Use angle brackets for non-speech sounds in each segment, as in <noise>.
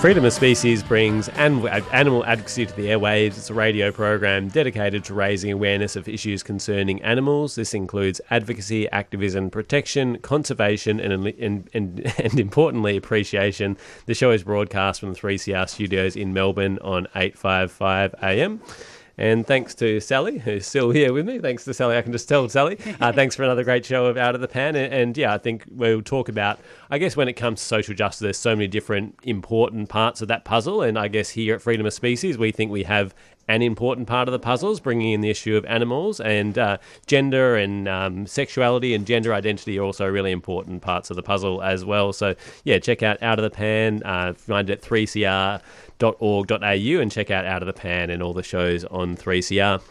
Freedom of Species brings animal advocacy to the airwaves. It's a radio program dedicated to raising awareness of issues concerning animals. This includes advocacy, activism, protection, conservation, and, and, and, and <laughs> importantly, appreciation. The show is broadcast from the 3CR studios in Melbourne on 855 AM. And thanks to Sally, who's still here with me. Thanks to Sally. I can just tell Sally. <laughs> Uh, thanks for another great show of Out of the Pan. And, and, yeah, I think we'll talk about, I guess, when it comes to social justice, there's so many different important parts of that puzzle. And I guess here at Freedom of Species, we think we have an important part of the puzzles, bringing in the issue of animals and uh, gender and um, sexuality and gender identity are also really important parts of the puzzle as well. So, yeah, check out Out of the Pan, uh, find it at 3cr.org.au and check out Out of the Pan and all the shows on 3CR.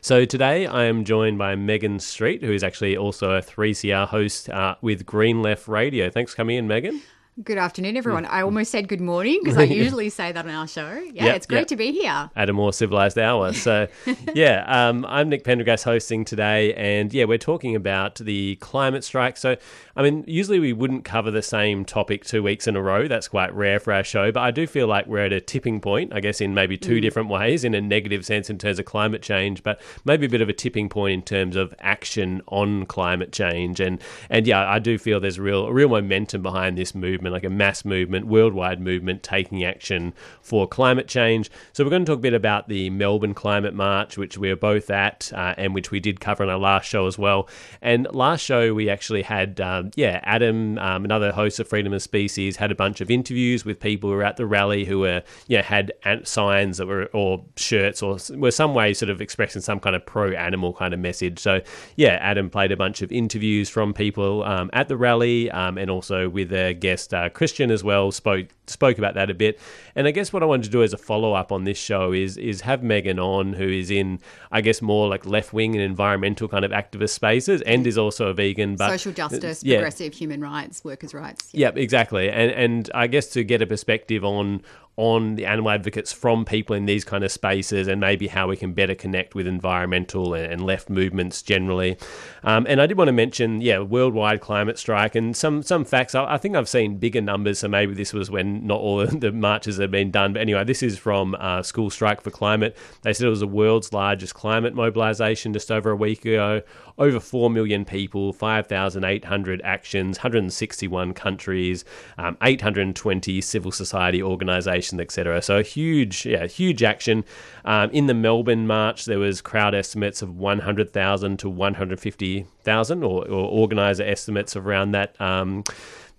So today I am joined by Megan Street, who is actually also a 3CR host uh, with Green Left Radio. Thanks for coming in, Megan. Good afternoon, everyone. I almost said good morning because I <laughs> usually say that on our show. Yeah, yep, it's great yep. to be here. At a more civilized hour. So, <laughs> yeah, um, I'm Nick Pendergrast hosting today. And yeah, we're talking about the climate strike. So, I mean, usually we wouldn't cover the same topic two weeks in a row. That's quite rare for our show. But I do feel like we're at a tipping point, I guess, in maybe two mm. different ways, in a negative sense in terms of climate change, but maybe a bit of a tipping point in terms of action on climate change. And, and yeah, I do feel there's real, real momentum behind this movement movement, like a mass movement, worldwide movement taking action for climate change. So we're going to talk a bit about the Melbourne Climate March, which we are both at, uh, and which we did cover in our last show as well. And last show we actually had, um, yeah, Adam, um, another host of Freedom of Species, had a bunch of interviews with people who were at the rally who were, yeah, had signs that were or shirts or were some way sort of expressing some kind of pro-animal kind of message. So yeah, Adam played a bunch of interviews from people um, at the rally um, and also with a guest uh, Christian as well spoke spoke about that a bit. And I guess what I wanted to do as a follow up on this show is is have Megan on, who is in I guess more like left wing and environmental kind of activist spaces, and is also a vegan, but social justice, yeah. progressive human rights, workers' rights. Yeah. Yep, exactly. And and I guess to get a perspective on on the animal advocates from people in these kind of spaces and maybe how we can better connect with environmental and, left movements generally. Um, and I did want to mention, yeah, worldwide climate strike and some some facts. I, I, think I've seen bigger numbers, so maybe this was when not all the <laughs> marches had been done. But anyway, this is from uh, School Strike for Climate. They said it was the world's largest climate mobilisation just over a week ago over 4 million people, 5,800 actions, 161 countries, um, 820 civil society organisations, etc. So a huge, yeah, huge action. Um, in the Melbourne March, there was crowd estimates of 100,000 to 150,000, or, or organiser estimates around that. Um,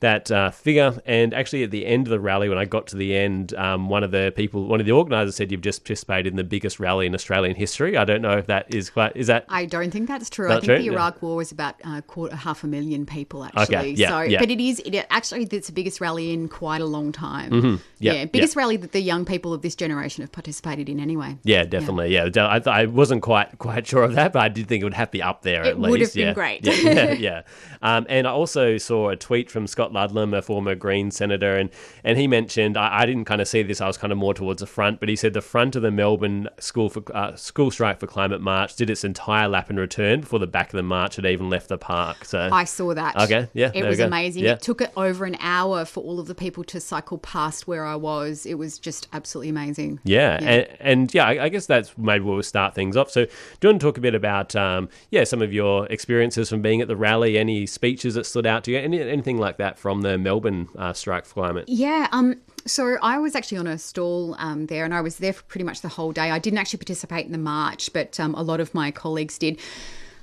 that uh, figure. And actually, at the end of the rally, when I got to the end, um, one of the people, one of the organisers said, "You've just participated in the biggest rally in Australian history." I don't know if that is quite. Is that? I don't think that's true. I think true? the Iraq War was about uh, quarter, half a million people actually. Okay. Yeah, so, yeah. but it is it actually it's the biggest rally in quite a long time. Mm-hmm. Yep, yeah, biggest yep. rally that the young people of this generation have participated in anyway. Yeah, definitely. Yeah, yeah. I, I, wasn't quite quite sure of that, but I did think it would have to be up there it at least. It would have yeah. been great. yeah, <laughs> yeah. yeah. <laughs> Um, and I also saw a tweet from Scott Ludlam, a former Green senator, and and he mentioned I, I didn't kind of see this. I was kind of more towards the front, but he said the front of the Melbourne school for uh, school strike for climate march did its entire lap and return before the back of the march had even left the park. So I saw that. Okay, yeah, it was amazing. Yeah. It took it over an hour for all of the people to cycle past where I was. It was just absolutely amazing. Yeah, yeah. And, and, yeah, I, I, guess that's maybe where we'll start things off. So do you want to talk a bit about um, yeah some of your experiences from being at the rally? Any speeches that stood out to you? Any, anything like that from the Melbourne uh, strike for climate? Yeah. Um, so I was actually on a stall um, there, and I was there for pretty much the whole day. I didn't actually participate in the march, but um, a lot of my colleagues did.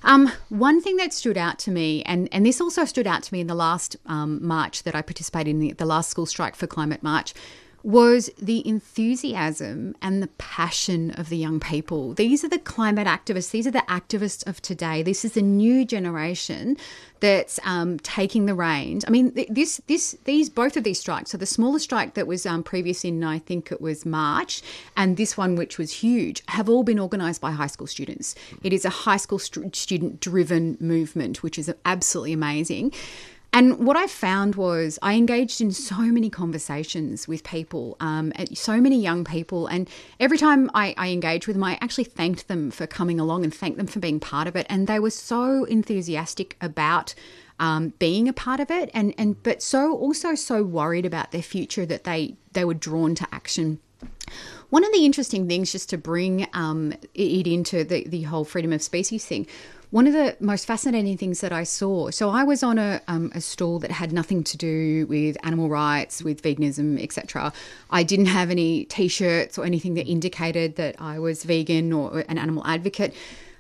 Um, one thing that stood out to me, and, and this also stood out to me in the last um, march that I participated in, the, the last school strike for climate march, was the enthusiasm and the passion of the young people. These are the climate activists. These are the activists of today. This is the new generation that's um, taking the reins. I mean, this, this, these, both of these strikes. So the smaller strike that was um, previous in, I think it was March, and this one, which was huge, have all been organised by high school students. It is a high school st- student-driven movement, which is absolutely amazing. And what I found was I engaged in so many conversations with people, um, so many young people. And every time I, I engaged with them, I actually thanked them for coming along and thanked them for being part of it. And they were so enthusiastic about um, being a part of it, and and but so also so worried about their future that they they were drawn to action. One of the interesting things, just to bring um, it into the the whole freedom of species thing, one of the most fascinating things that I saw. So I was on a, um, a stall that had nothing to do with animal rights, with veganism, etc. I didn't have any T-shirts or anything that indicated that I was vegan or an animal advocate.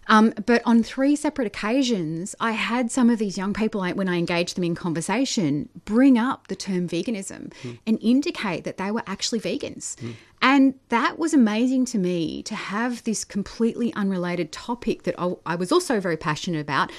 Um, but on three separate occasions, I had some of these young people, when I engaged them in conversation, bring up the term veganism mm. and indicate that they were actually vegans. Mm. And that was amazing to me to have this completely unrelated topic that I was also very passionate about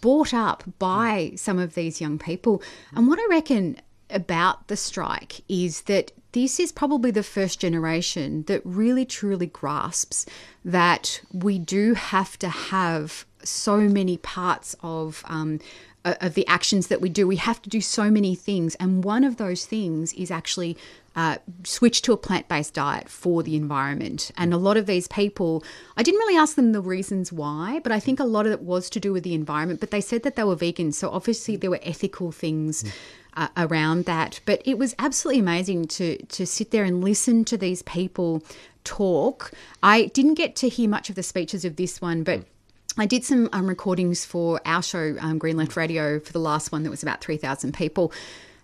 brought up by some of these young people. And what I reckon about the strike is that this is probably the first generation that really truly grasps that we do have to have so many parts of um, of the actions that we do. We have to do so many things, and one of those things is actually uh, switch to a plant based diet for the environment. And a lot of these people, I didn't really ask them the reasons why, but I think a lot of it was to do with the environment. But they said that they were vegan, so obviously there were ethical things. Uh, around that, but it was absolutely amazing to to sit there and listen to these people talk. I didn't get to hear much of the speeches of this one, but I did some um, recordings for our show, um, Green Left Radio, for the last one that was about 3,000 people.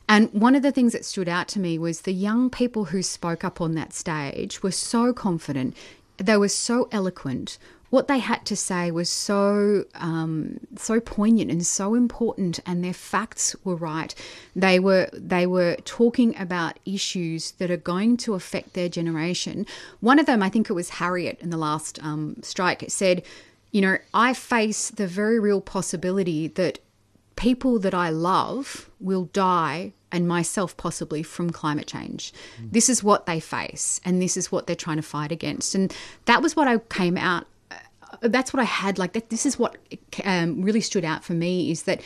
And one of the things that stood out to me was the young people who spoke up on that stage were so confident, they were so eloquent. What they had to say was so um, so poignant and so important, and their facts were right. They were they were talking about issues that are going to affect their generation. One of them, I think it was Harriet in the last um, strike, said you know, I face the very real possibility that people that I love will die and myself possibly from climate change. Mm. This is what they face and this is what they're trying to fight against. And that was what I came out uh, that's what I had like that this is what um, really stood out for me is that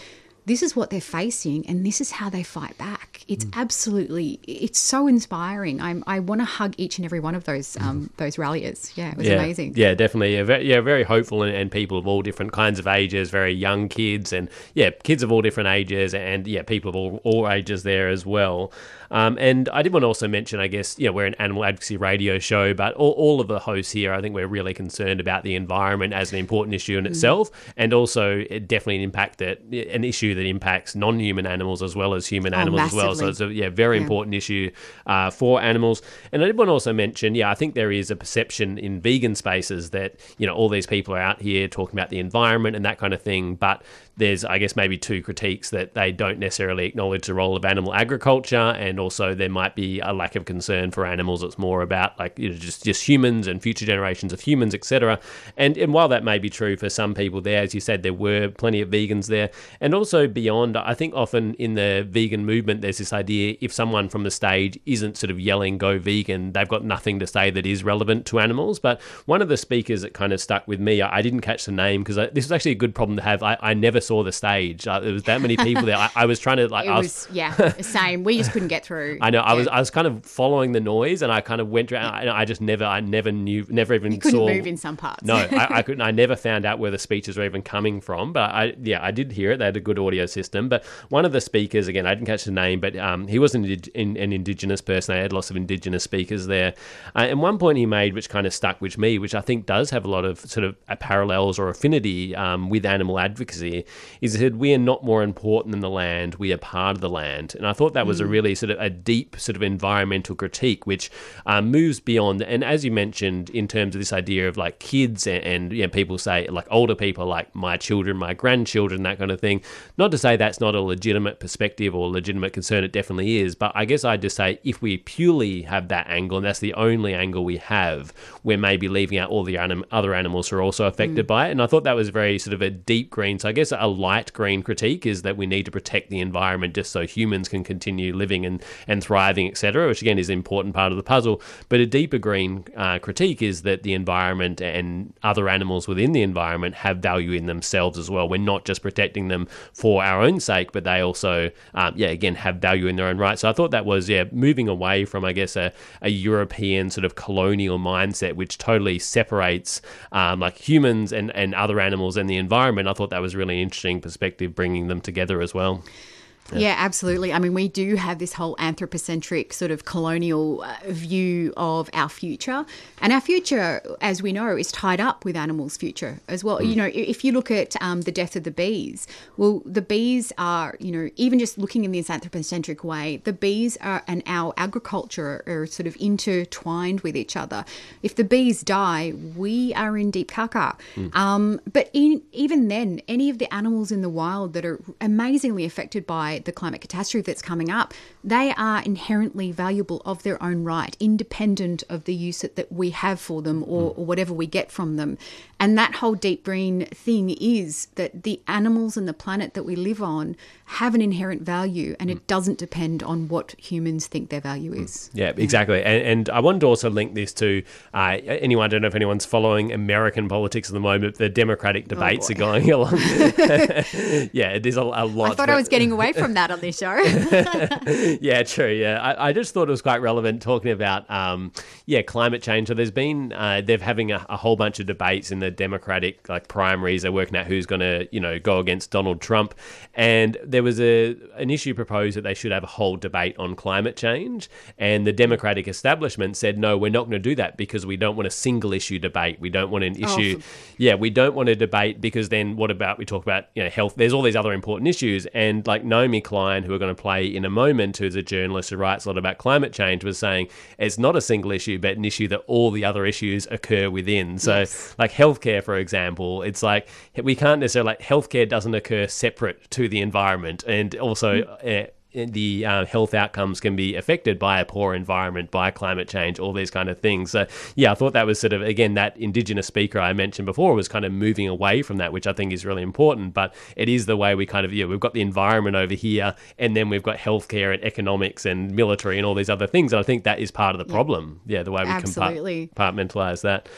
this is what they're facing and this is how they fight back. It's mm. absolutely it's so inspiring. I'm, i want to hug each and every one of those um, those ralliers. Yeah it was yeah, amazing. Yeah definitely. Yeah very, yeah, very hopeful and, and, people of all different kinds of ages very young kids and yeah kids of all different ages and yeah people of all, all ages there as well. Um, and I did want to also mention, I guess, you know, we're an animal advocacy radio show, but all, all of the hosts here, I think we're really concerned about the environment as an important issue in mm. itself, and also definitely an impact that an issue that impacts non-human animals as well as human oh, animals massively. as well. So it's a yeah very yeah. important issue uh, for animals. And I did want to also mention, yeah, I think there is a perception in vegan spaces that you know all these people are out here talking about the environment and that kind of thing, but there's, I guess, maybe two critiques that they don't necessarily acknowledge the role of animal agriculture, and also there might be a lack of concern for animals. It's more about like you know, just just humans and future generations of humans, etc. And and while that may be true for some people there, as you said, there were plenty of vegans there, and also beyond. I think often in the vegan movement, there's this idea if someone from the stage isn't sort of yelling "Go vegan," they've got nothing to say that is relevant to animals. But one of the speakers that kind of stuck with me, I, I didn't catch the name because this was actually a good problem to have. I, I never saw the stage. Uh, there was that many people there. I, I was trying to like. <laughs> It I was, was yeah, <laughs> same. We just couldn't get through. I know. I was I was kind of following the noise, and I kind of went around. And I just never, I never knew, never even you couldn't saw. move in some parts. No, I, I <laughs> couldn't. I never found out where the speeches were even coming from. But I, yeah, I did hear it. They had a good audio system. But one of the speakers, again, I didn't catch the name, but um, he was an, an, an indigenous person. They had lots of indigenous speakers there. Uh, and one point he made, which kind of stuck with me, which I think does have a lot of sort of parallels or affinity um, with animal advocacy, he said we are not more important than the land. We are part of the land. And I thought that was mm. a really sort of a deep sort of environmental critique, which um, moves beyond. And as you mentioned, in terms of this idea of like kids and, and you know, people say like older people, like my children, my grandchildren, that kind of thing. not to say that's not a legitimate perspective or legitimate concern, it definitely is. But I guess I'd just say if we purely have that angle, and that's the only angle we have, we're maybe leaving out all the anim- other animals who are also affected mm. by it. And I thought that was very sort of a deep green. So I guess a light green critique is that we need to protect the environment just so humans can continue living and, and thriving, etc., which again is an important part of the puzzle. But a deeper green uh, critique is that the environment and other animals within the environment have value in themselves as well. We're not just protecting them for our own sake, but they also, um, yeah, again, have value in their own right. So I thought that was, yeah, moving away from, I guess, a, a European sort of colonial mindset, which totally separates um, like humans and, and other animals and the environment. I thought that was really interesting perspective, bringing them together as well. Yeah. yeah. absolutely. I mean, we do have this whole anthropocentric sort of colonial uh, view of our future. And our future, as we know, is tied up with animals' future as well. Mm. You know, if you look at um, the death of the bees, well, the bees are, you know, even just looking in this anthropocentric way, the bees are and our agriculture are sort of intertwined with each other. If the bees die, we are in deep caca. Mm. Um, but in, even then, any of the animals in the wild that are amazingly affected by the climate catastrophe that's coming up, they are inherently valuable of their own right, independent of the use that we have for them or, hmm. or whatever we get from them. And that whole deep green thing is that the animals and the planet that we live on have an inherent value and it hmm. doesn't depend on what humans think their value hmm. is. Yeah, exactly. And, and I wanted to also link this to uh, anyone, I don't know if anyone's following American politics at the moment, the Democratic oh, debates oh are going <laughs> along. <laughs> yeah, there's a, a, lot. I thought but... I was getting away from that on this show. yeah, true. Yeah, I, I, just thought it was quite relevant talking about, um, yeah, climate change. So there's been, uh, they're having a, a whole bunch of debates in the Democratic like primaries. They're working out who's going to, you know, go against Donald Trump. And there was a an issue proposed that they should have a whole debate on climate change, and the Democratic establishment said no, we're not going to do that because we don't want a single issue debate. We don't want an issue. Oh. Yeah, we don't want a debate because then what about we talk about you know health? There's all these other important issues, and like Naomi Klein, who we're going to play in a moment, who's a journalist who writes a lot about climate change, was saying it's not a single issue, but an issue that all the other issues occur within. So yes. like healthcare, for example, it's like we can't necessarily like healthcare doesn't occur separate to the environment and also uh, the uh, health outcomes can be affected by a poor environment, by climate change, all these kind of things. So, yeah, I thought that was sort of, again, that Indigenous speaker I mentioned before was kind of moving away from that, which I think is really important. But it is the way we kind of, yeah, we've got the environment over here, and then we've got healthcare and economics and military and all these other things. And I think that is part of the problem. Yeah, the way we Absolutely. compartmentalize that.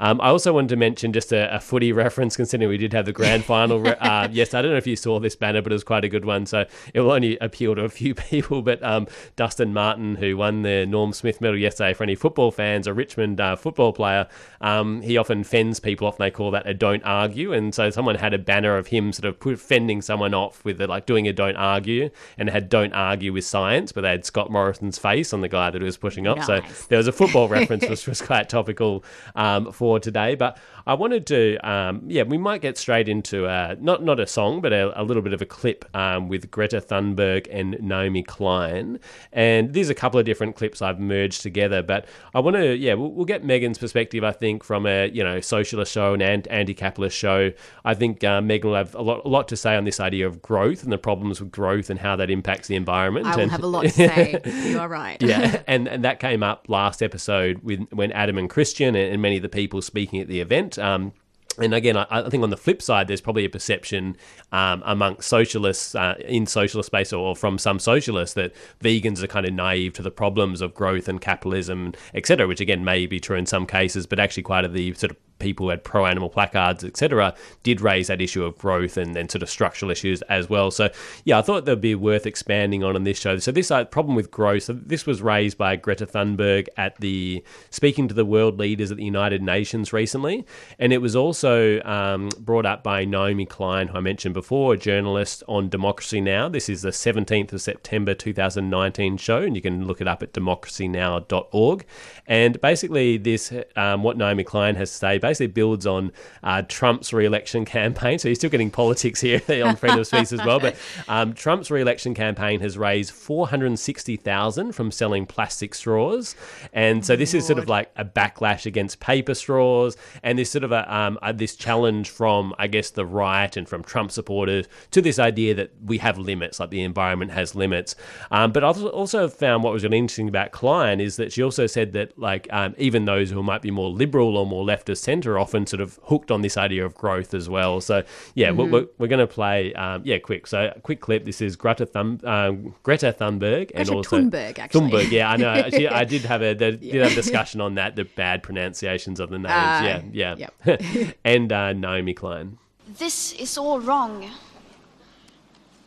Um, I also wanted to mention just a, a, footy reference, considering we did have the grand <laughs> final. Re- uh, yes, I don't know if you saw this banner, but it was quite a good one. So it will only appeal to a few <laughs> people. But um, Dustin Martin, who won the Norm Smith Medal yesterday for any football fans, a Richmond uh, football player, um, he often fends people off. And they call that a "don't argue." And so someone had a banner of him sort of fending someone off with like doing a "don't argue," and had "don't argue with science," but they had Scott Morrison's face on the guy that he was pushing off. Nice. So there was a football reference, <laughs> which was quite topical um, for today. But I wanted to, um, yeah, we might get straight into uh, not not a song, but a, a little bit of a clip um, with Greta Thunberg and Naomi Klein. And there's a couple of different clips I've merged together. But I want to, yeah, we'll, we'll, get Megan's perspective. I think from a you know socialist show and anti-capitalist show. I think uh, Megan will have a lot, a lot to say on this idea of growth and the problems with growth and how that impacts the environment. I will and, have a lot to say. <laughs> you are right. yeah, and and that came up last episode with when Adam and Christian and, and many of the people speaking at the event. Um, and again, I, I, think on the flip side, there's probably a perception um, among socialists uh, in socialist space or, or, from some socialists that vegans are kind of naive to the problems of growth and capitalism, etc., which again may be true in some cases, but actually quite of the sort of people who had pro animal placards, etc., did raise that issue of growth and, and sort of structural issues as well. So, yeah, I thought that'd be worth expanding on in this show. So, this uh, problem with growth, this was raised by Greta Thunberg at the speaking to the world leaders at the United Nations recently, and it was also um, brought up by Naomi Klein, who I mentioned before, a journalist on Democracy Now. This is the 17th of September 2019 show, and you can look it up at democracynow.org. And basically, this um, what Naomi Klein has to say basically builds on uh, Trump's re-election campaign. So you're still getting politics here <laughs> on freedom of speech as well. But um, Trump's re-election campaign has raised four hundred sixty thousand from selling plastic straws, and so this is sort of like a backlash against paper straws, and this sort of a, um, a this challenge from I guess the right and from Trump supporters to this idea that we have limits, like the environment has limits. Um, but I also found what was really interesting about Klein is that she also said that like um, even those who might be more liberal or more left of centre often sort of hooked on this idea of growth as well. So yeah, mm-hmm. we're, we're going to play um, yeah quick. So quick clip. This is Greta Thun, um, Greta Thunberg and Greta also Thunberg. Actually, Thunberg. Yeah, I know. <laughs> Actually, I did have a did have a discussion on that. The bad pronunciations of the names. Uh, yeah, yeah. Yep. <laughs> and uh, Naomi Klein. This is all wrong.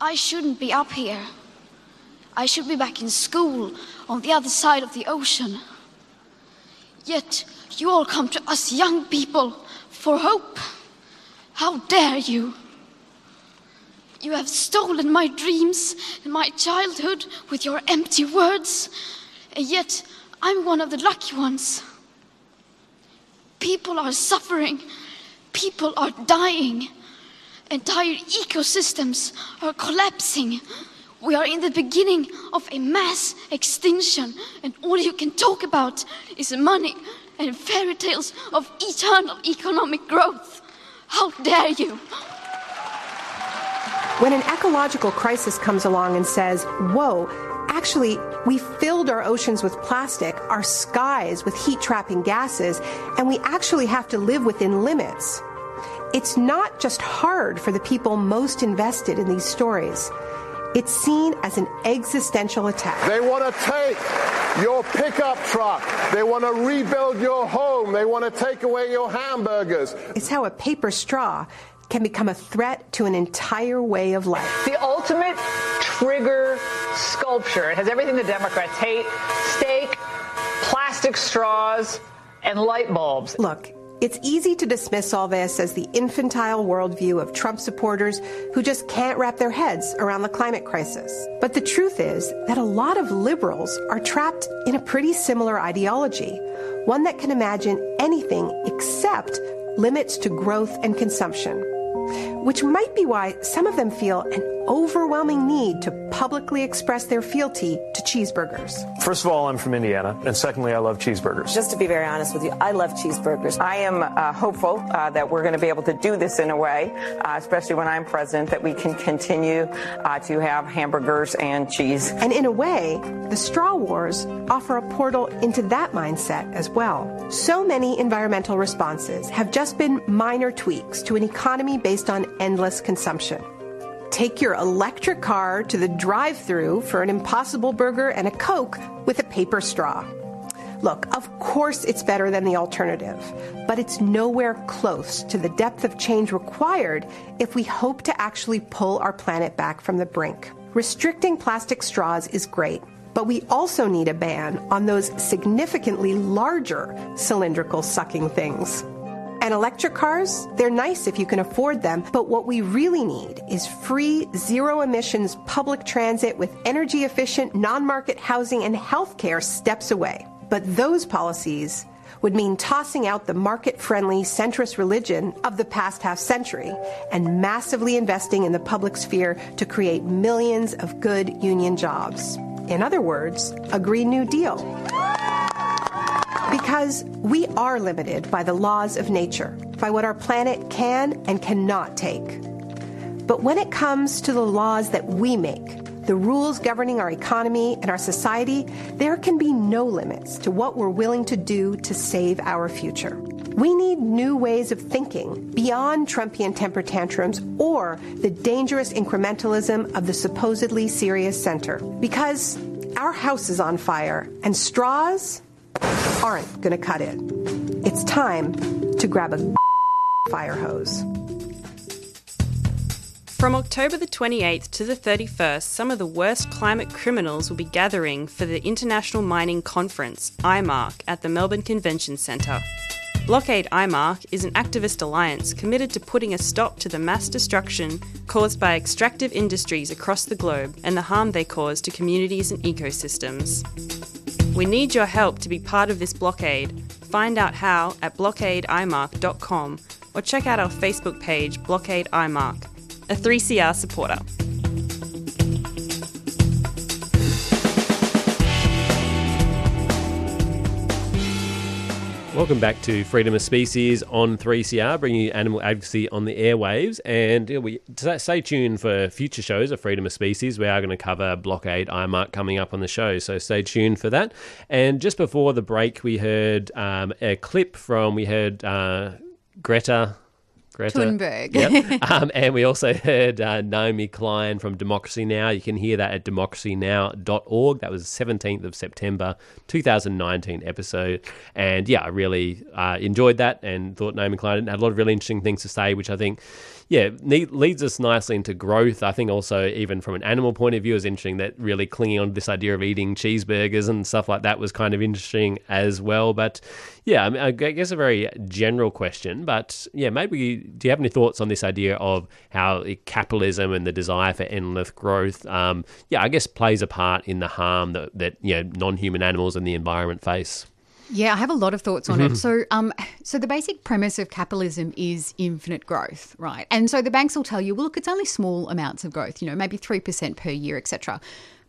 I shouldn't be up here. I should be back in school on the other side of the ocean. Yet you all come to us young people for hope. How dare you? You have stolen my dreams and my childhood with your empty words, and yet I'm one of the lucky ones. People are suffering, people are dying, entire ecosystems are collapsing. We are in the beginning of a mass extinction, and all you can talk about is money and fairy tales of eternal economic growth. How dare you! When an ecological crisis comes along and says, whoa, actually, we filled our oceans with plastic, our skies with heat trapping gases, and we actually have to live within limits. It's not just hard for the people most invested in these stories. It's seen as an existential attack. They want to take your pickup truck. They want to rebuild your home. They want to take away your hamburgers. It's how a paper straw can become a threat to an entire way of life. The ultimate trigger sculpture. It has everything the Democrats hate steak, plastic straws, and light bulbs. Look, it's easy to dismiss all this as the infantile worldview of Trump supporters who just can't wrap their heads around the climate crisis. But the truth is that a lot of liberals are trapped in a pretty similar ideology, one that can imagine anything except limits to growth and consumption which might be why some of them feel an overwhelming need to publicly express their fealty to cheeseburgers. First of all, I'm from Indiana, and secondly, I love cheeseburgers. Just to be very honest with you, I love cheeseburgers. I am uh, hopeful uh, that we're going to be able to do this in a way, uh, especially when I'm president, that we can continue uh, to have hamburgers and cheese. And in a way, the straw wars offer a portal into that mindset as well. So many environmental responses have just been minor tweaks to an economy based on endless consumption. Take your electric car to the drive through for an impossible burger and a Coke with a paper straw. Look, of course it's better than the alternative, but it's nowhere close to the depth of change required if we hope to actually pull our planet back from the brink. Restricting plastic straws is great, but we also need a ban on those significantly larger cylindrical sucking things. And electric cars, they're nice if you can afford them, but what we really need is free, zero emissions public transit with energy efficient, non market housing and healthcare steps away. But those policies would mean tossing out the market friendly centrist religion of the past half century and massively investing in the public sphere to create millions of good union jobs. In other words, a Green New Deal. Because we are limited by the laws of nature, by what our planet can and cannot take. But when it comes to the laws that we make, the rules governing our economy and our society, there can be no limits to what we're willing to do to save our future. We need new ways of thinking beyond Trumpian temper tantrums or the dangerous incrementalism of the supposedly serious center. Because our house is on fire and straws aren't going to cut it. It's time to grab a <laughs> fire hose. From October the 28th to the 31st, some of the worst climate criminals will be gathering for the International Mining Conference, IMARC, at the Melbourne Convention Centre. Blockade IMARC is an activist alliance committed to putting a stop to the mass destruction caused by extractive industries across the globe and the harm they cause to communities and ecosystems. We need your help to be part of this blockade. Find out how at blockadeimarc.com or check out our Facebook page, Blockade IMARC, a 3CR supporter. Welcome back to Freedom of Species on 3CR, bringing you animal advocacy on the airwaves. And we stay tuned for future shows of Freedom of Species. We are going to cover Blockade IMARC coming up on the show, so stay tuned for that. And just before the break, we heard um, a clip from we heard uh, Greta Greta Thunberg. Yep. <laughs> um, and we also heard uh, Naomi Klein from Democracy Now! You can hear that at democracynow.org. That was 17th of September 2019 episode. And yeah, I really uh, enjoyed that and thought Naomi Klein had a lot of really interesting things to say, which I think yeah, leads us nicely into growth. I think also even from an animal point of view is interesting that really clinging on to this idea of eating cheeseburgers and stuff like that was kind of interesting as well. But yeah, I, mean, I guess a very general question, but yeah, maybe do you have any thoughts on this idea of how capitalism and the desire for endless growth, um, yeah, I guess plays a part in the harm that, that you know non-human animals and the environment face? Yeah, I have a lot of thoughts on it. So, um, so the basic premise of capitalism is infinite growth, right? And so the banks will tell you, well, look, it's only small amounts of growth, you know, maybe three percent per year, etc.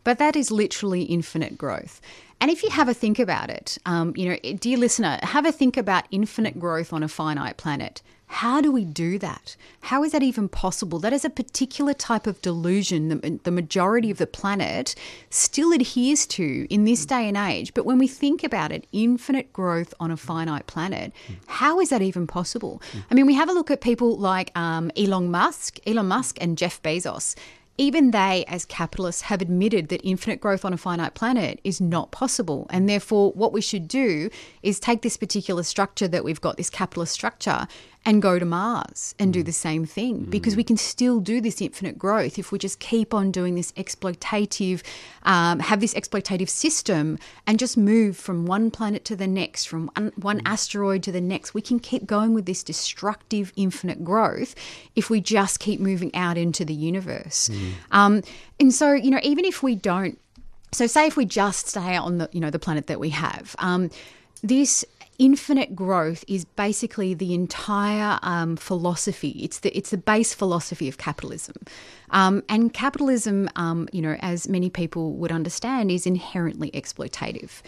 But that is literally infinite growth. And if you have a think about it, um, you know, dear listener, have a think about infinite growth on a finite planet. How do we do that? How is that even possible? That is a particular type of delusion that the majority of the planet still adheres to in this mm. day and age. But when we think about it, infinite growth on a finite planet, mm. how is that even possible? Mm. I mean, we have a look at people like um, Elon Musk, Elon Musk and Jeff Bezos even they, as capitalists, have admitted that infinite growth on a finite planet is not possible. And therefore, what we should do is take this particular structure that we've got, this capitalist structure, and go to Mars and do mm. the same thing mm. because we can still do this infinite growth if we just keep on doing this exploitative, um, have this exploitative system and just move from one planet to the next, from one, one mm. asteroid to the next. We can keep going with this destructive infinite growth if we just keep moving out into the universe. Mm. Um, and so, you know, even if we don't, so say if we just stay on the, you know, the planet that we have, um, this infinite growth is basically the entire um, philosophy. It's the it's the base philosophy of capitalism, um, and capitalism, um, you know, as many people would understand, is inherently exploitative.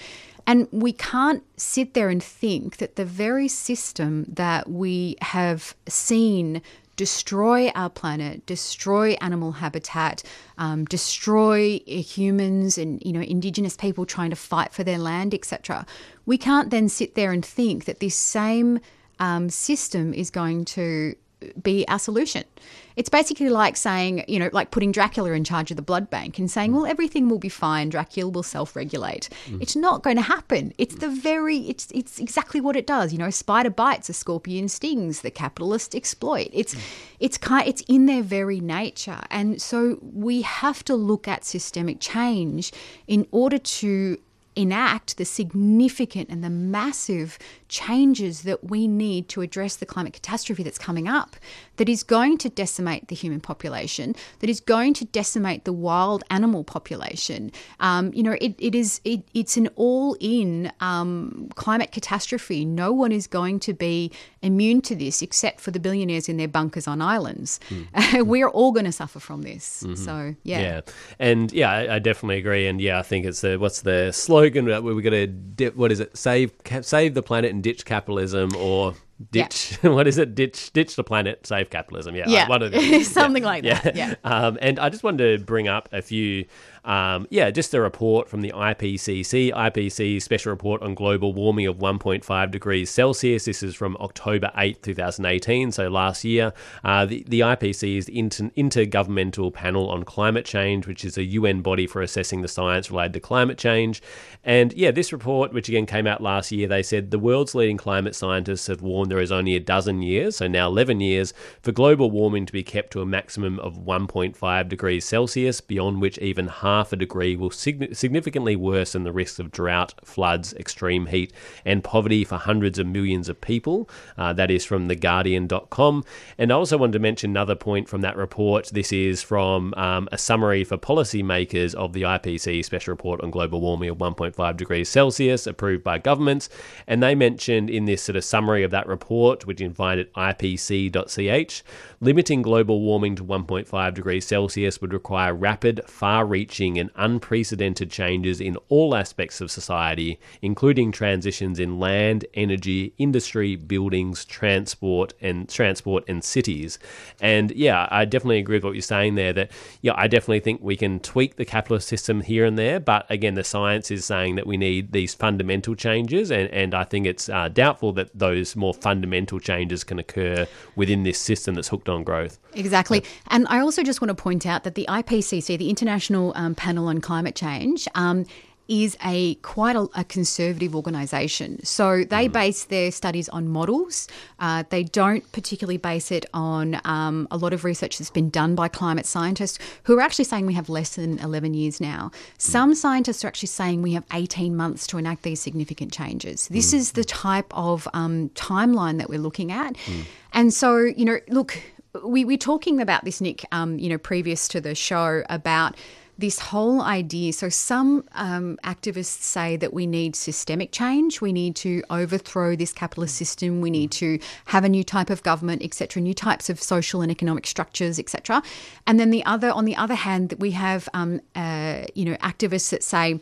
And we can't sit there and think that the very system that we have seen destroy our planet, destroy animal habitat, um, destroy humans and you know indigenous people trying to fight for their land, etc. We can't then sit there and think that this same um, system is going to be our solution. It's basically like saying, you know, like putting Dracula in charge of the blood bank and saying, well, everything will be fine. Dracula will self-regulate. Mm. It's not going to happen. It's the very, it's it's exactly what it does. You know, spider bites, a scorpion stings, the capitalist exploit. It's mm. it's kind, it's in their very nature, and so we have to look at systemic change in order to enact the significant and the massive changes that we need to address the climate catastrophe that's coming up, that is going to decimate the human population, that is going to decimate the wild animal population. Um, you know, it, it is it, it's an all-in um, climate catastrophe. No one is going to be immune to this except for the billionaires in their bunkers on islands. Mm. <laughs> We're all going to suffer from this. Mm-hmm. So yeah, yeah, and yeah, I, I, definitely agree. And yeah, I think it's the what's the slogan? We're going to what is it? Save save the planet and ditch capitalism or ditch yeah. <laughs> what is it ditch ditch the planet save capitalism yeah, yeah. Uh, <laughs> something yeah. like that yeah, um, and i just wanted to bring up a few um, yeah, just a report from the IPCC. IPCC special report on global warming of 1.5 degrees Celsius. This is from October 8, 2018, so last year. Uh, the, the IPCC is the Inter- Intergovernmental Panel on Climate Change, which is a UN body for assessing the science related to climate change. And yeah, this report, which again came out last year, they said the world's leading climate scientists have warned there is only a dozen years, so now 11 years, for global warming to be kept to a maximum of 1.5 degrees Celsius, beyond which even half a degree will sig- significantly worsen the risks of drought, floods, extreme heat, and poverty for hundreds of millions of people. Uh, that is from TheGuardian.com. And I also wanted to mention another point from that report. This is from um, a summary for policymakers of the IPCC Special Report on Global Warming of 1.5 degrees Celsius, approved by governments. And they mentioned in this sort of summary of that report, which you can find at ipcc.ch, limiting global warming to 1.5 degrees Celsius would require rapid, far reaching, and unprecedented changes in all aspects of society, including transitions in land, energy, industry, buildings, transport, and transport and cities. And yeah, I definitely agree with what you're saying there. That yeah, I definitely think we can tweak the capitalist system here and there, but again, the science is saying that we need these fundamental changes, and and I think it's uh, doubtful that those more fundamental changes can occur within this system that's hooked on growth. Exactly. And I also just want to point out that the IPCC, the International um, Panel on Climate Change, um, is a quite a, a conservative organisation. So they mm. base their studies on models. Uh, they don't particularly base it on um, a lot of research that's been done by climate scientists who are actually saying we have less than 11 years now. Mm. Some scientists are actually saying we have 18 months to enact these significant changes. This mm. is the type of um, timeline that we're looking at. And so, you know, look, we, we're talking about this, Nick, um, you know, previous to the show about this whole idea. So, some um, activists say that we need systemic change. We need to overthrow this capitalist system. We need to have a new type of government, etc., new types of social and economic structures, etc. And then the other, on the other hand, that we have, um, uh, you know, activists that say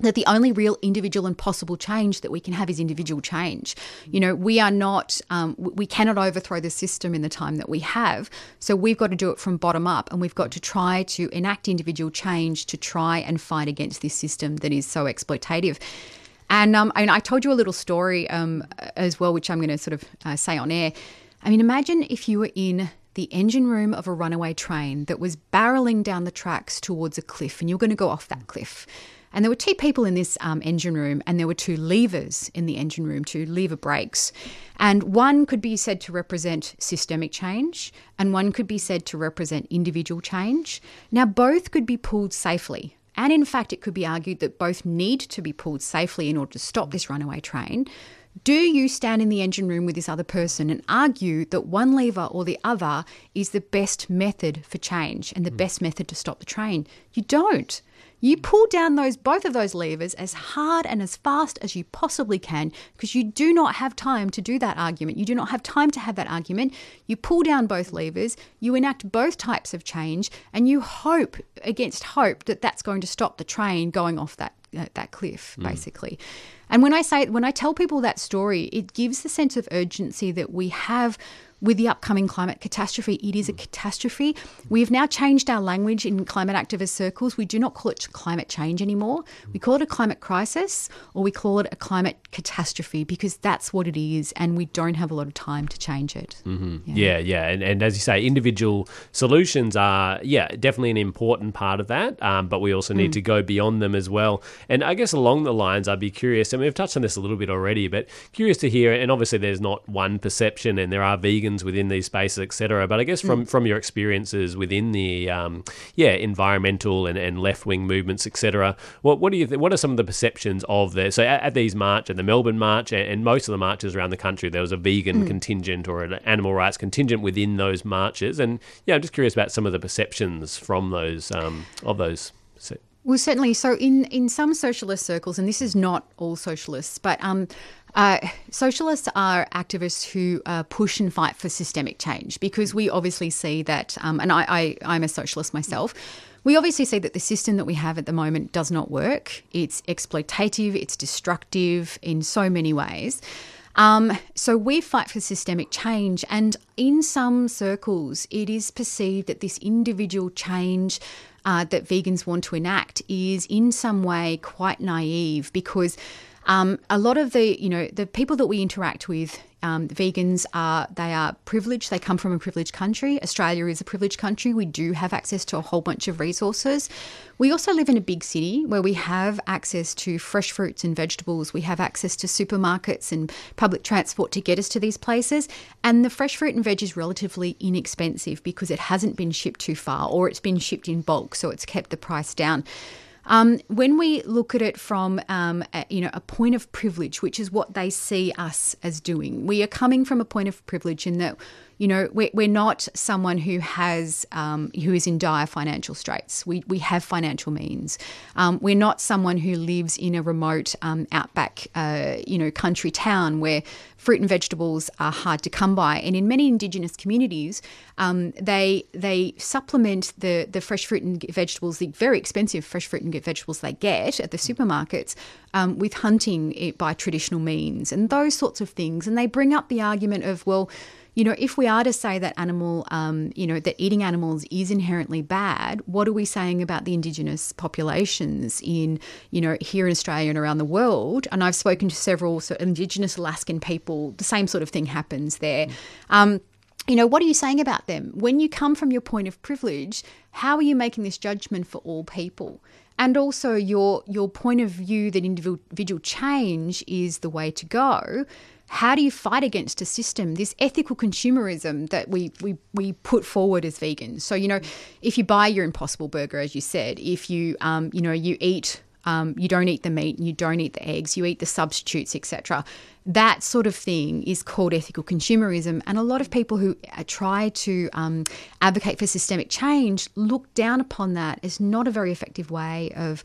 that the only real individual and possible change that we can have is individual change. You know, we are not, um, we cannot overthrow the system in the time that we have. So we've got to do it from bottom up and we've got to try to enact individual change to try and fight against this system that is so exploitative. And um, I, I told you a little story um, as well, which I'm going to sort of uh, say on air. I mean, imagine if you were in the engine room of a runaway train that was barreling down the tracks towards a cliff and you're going to go off that cliff. And there were two people in this um, engine room, and there were two levers in the engine room, two lever brakes. And one could be said to represent systemic change, and one could be said to represent individual change. Now, both could be pulled safely. And in fact, it could be argued that both need to be pulled safely in order to stop this runaway train. Do you stand in the engine room with this other person and argue that one lever or the other is the best method for change and the mm. best method to stop the train? You don't. You pull down those both of those levers as hard and as fast as you possibly can because you do not have time to do that argument. You do not have time to have that argument. You pull down both levers, you enact both types of change, and you hope against hope that that's going to stop the train going off that that cliff, mm. basically. And when I say when I tell people that story, it gives the sense of urgency that we have with the upcoming climate catastrophe. It is a catastrophe. We have now changed our language in climate activist circles. We do not call it climate change anymore. We call it a climate crisis or we call it a climate catastrophe because that's what it is and we don't have a lot of time to change it. Mm-hmm. Yeah, yeah. yeah. And, and, as you say, individual solutions are, yeah, definitely an important part of that, um, but we also need mm. to go beyond them as well. And I guess along the lines, I'd be curious, and we've touched on this a little bit already, but curious to hear, and obviously there's not one perception and there are vegan vegans within these spaces, etc. But I guess from mm. from your experiences within the um, yeah environmental and, and left wing movements, etc. What what do you th- what are some of the perceptions of there? So at, at these march at the Melbourne March and, and, most of the marches around the country, there was a vegan mm. contingent or an animal rights contingent within those marches. And yeah, I'm just curious about some of the perceptions from those um, of those. Well, certainly. So, in, in some socialist circles, and this is not all socialists, but um, uh, socialists are activists who uh, push and fight for systemic change because we obviously see that, um, and I, I, I'm a socialist myself. We obviously see that the system that we have at the moment does not work. It's exploitative, it's destructive in so many ways. Um, so we fight for systemic change, and in some circles, it is perceived that this individual change uh, that vegans want to enact is in some way quite naive because Um, a lot of the, you know, the people that we interact with, um, vegans are they are privileged. They come from a privileged country. Australia is a privileged country. We do have access to a whole bunch of resources. We also live in a big city where we have access to fresh fruits and vegetables. We have access to supermarkets and public transport to get us to these places. And the fresh fruit and veg is relatively inexpensive because it hasn't been shipped too far or it's been shipped in bulk, so it's kept the price down. Um, when we look at it from um, a, you know a point of privilege, which is what they see us as doing, we are coming from a point of privilege in that you know we're, we're not someone who has um, who is in dire financial straits. We, we have financial means. Um, we're not someone who lives in a remote um, outback uh, you know country town where fruit and vegetables are hard to come by. And in many indigenous communities um, they they supplement the the fresh fruit and vegetables the very expensive fresh fruit and vegetables they get at the supermarkets um, with hunting by traditional means and those sorts of things. And they bring up the argument of well you know, if we are to say that animal, um, you know, that eating animals is inherently bad, what are we saying about the indigenous populations in, you know, here in Australia and around the world? And I've spoken to several of indigenous Alaskan people. The same sort of thing happens there. Um, you know, what are you saying about them? When you come from your point of privilege, how are you making this judgment for all people? And also your your point of view that individual change is the way to go how do you fight against a system, this ethical consumerism that we, we, we put forward as vegans? So, you know, if you buy your impossible burger, as you said, if you, um, you know, you eat, um, you don't eat the meat and you don't eat the eggs, you eat the substitutes, etc. That sort of thing is called ethical consumerism. And a lot of people who uh, try to um, advocate for systemic change look down upon that as not a very effective way of,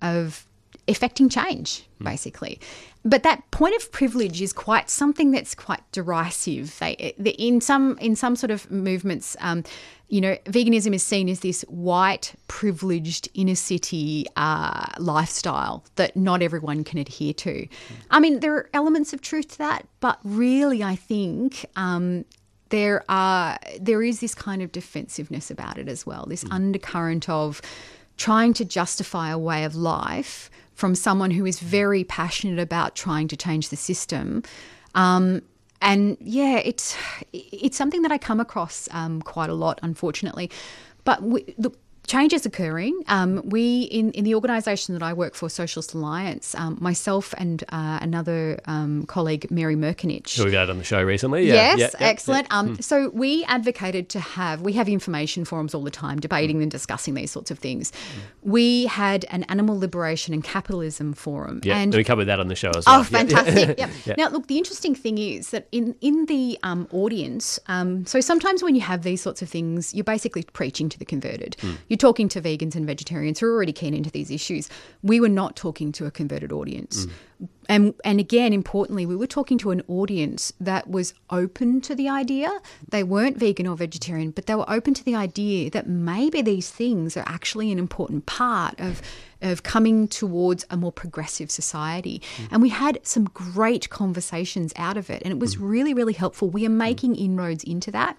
of effecting change, hmm. basically. But that point of privilege is quite something that's quite derisive. They, in some in some sort of movements, um, you know, veganism is seen as this white, privileged inner city uh, lifestyle that not everyone can adhere to. I mean, there are elements of truth to that, but really, I think um, there are there is this kind of defensiveness about it as well. This mm. undercurrent of trying to justify a way of life from someone who is very passionate about trying to change the system. Um, and yeah, it's it's something that I come across um, quite a lot, unfortunately. But we, look, change is occurring. Um, we, in, in the organisation that I work for, Socialist Alliance, um, myself and uh, another um, colleague, Mary Merkinich. Who we got on the show recently. Yeah. Yes, yeah, yeah, excellent. Yeah. Um, mm. So we advocated to have, we have information forums all the time, debating and discussing these sorts of things. Mm. We had an animal liberation and capitalism forum. Yeah, and we covered that on the show as well. Oh, fantastic. <laughs> yep. Now, look, the interesting thing is that in, in the um, audience, um, so sometimes when you have these sorts of things, you're basically preaching to the converted. Mm. You you're talking to vegans and vegetarians who are already keen into these issues. We were not talking to a converted audience. Mm. And and again, importantly, we were talking to an audience that was open to the idea. They weren't vegan or vegetarian, but they were open to the idea that maybe these things are actually an important part of of coming towards a more progressive society. Mm. And we had some great conversations out of it. And it was mm. really, really helpful. We are making inroads into that.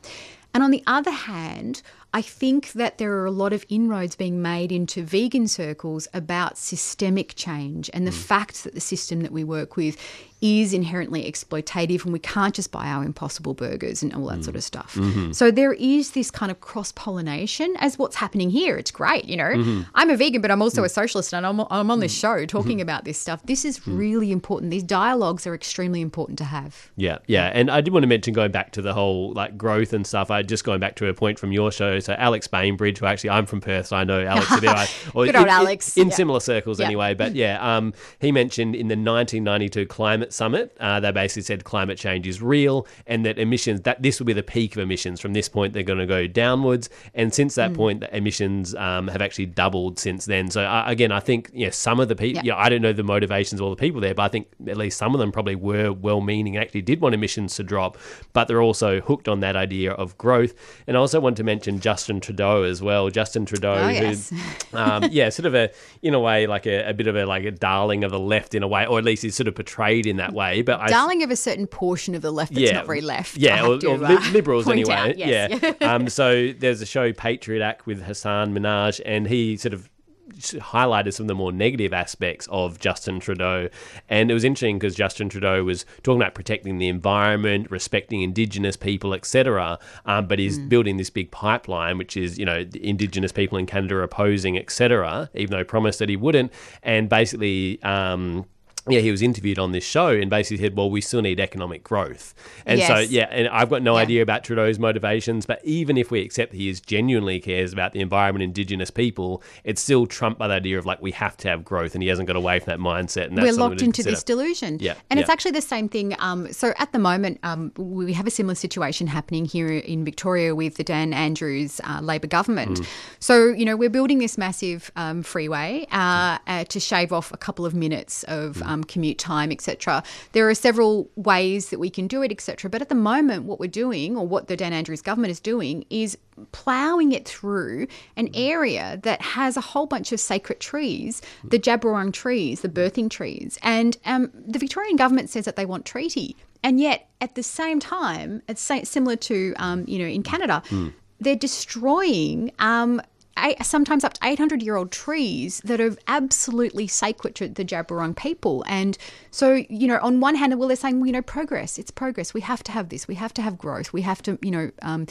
And on the other hand, I think that there are a lot of inroads being made into vegan circles about systemic change and the mm. fact that the system that we work with is inherently exploitative and we can't just buy our impossible burgers and all that mm. sort of stuff. Mm-hmm. So there is this kind of cross pollination as what's happening here. It's great, you know. Mm-hmm. I'm a vegan, but I'm also a mm. socialist and I'm, I'm on this mm. show talking mm-hmm. about this stuff. This is mm. really important. These dialogues are extremely important to have. Yeah, yeah. And I did want to mention going back to the whole like growth and stuff. I just going back to a point from your show. So Alex Bainbridge, who actually I'm from Perth, so I know Alex a bit. <laughs> or Good old in, Alex. In, in yeah. similar circles anyway. But yeah, um, he mentioned in the 1992 climate Summit, uh, they basically said climate change is real and that emissions, that this will be the peak of emissions. From this point, they're going to go downwards. And since that mm. point, the emissions um, have actually doubled since then. So uh, again, I think yeah, some of the people, yeah. yeah, I don't know the motivations of all the people there, but I think at least some of them probably were well meaning and actually did want emissions to drop, but they're also hooked on that idea of growth. And I also want to mention Justin Trudeau as well. Justin Trudeau, oh, yes. who, <laughs> um, yeah, sort of a, in a way, like a, a, bit of a, like a darling of the left in a way, or at least he's sort of portrayed in that way. But I, darling of a certain portion of the left that's yeah, not very left. Yeah, or, to, or uh, liberals anyway. Out, yes. Yeah. <laughs> um, so there's a show Patriot Act with Hasan Minhaj, and he sort of highlighted some of the more negative aspects of Justin Trudeau. And it was interesting because Justin Trudeau was talking about protecting the environment, respecting Indigenous people, etc. Um, but he's mm. building this big pipeline, which is you know Indigenous people in Canada are opposing, etc. Even though he promised that he wouldn't, and basically. Um, yeah, he was interviewed on this show and basically said, "Well, we still need economic growth." And yes. so, yeah, and I've got no yeah. idea about Trudeau's motivations, but even if we accept he is genuinely cares about the environment, Indigenous people, it's still trumped by the idea of like we have to have growth, and he hasn't got away from that mindset. And we're locked into this delusion. Yeah, and yeah. it's actually the same thing. Um, so at the moment, um, we have a similar situation happening here in Victoria with the Dan Andrews uh, Labor government. Mm. So you know, we're building this massive um, freeway uh, uh, to shave off a couple of minutes of mm um, commute time, etc. There are several ways that we can do it, etc. But at the moment, what we're doing, or what the Dan Andrews government is doing, is ploughing it through an area that has a whole bunch of sacred trees, the Djab Wurrung trees, the birthing trees. And um, the Victorian government says that they want treaty. And yet, at the same time, it's similar to, um, you know, in Canada, mm. they're destroying um, eight, sometimes up to 800 year old trees that are absolutely sacred to the Djab Wurrung people. And so, you know, on one hand, well, they're saying, well, you know, progress, it's progress. We have to have this. We have to have growth. We have to, you know, um,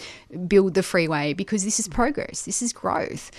build the freeway because this is progress. This is growth.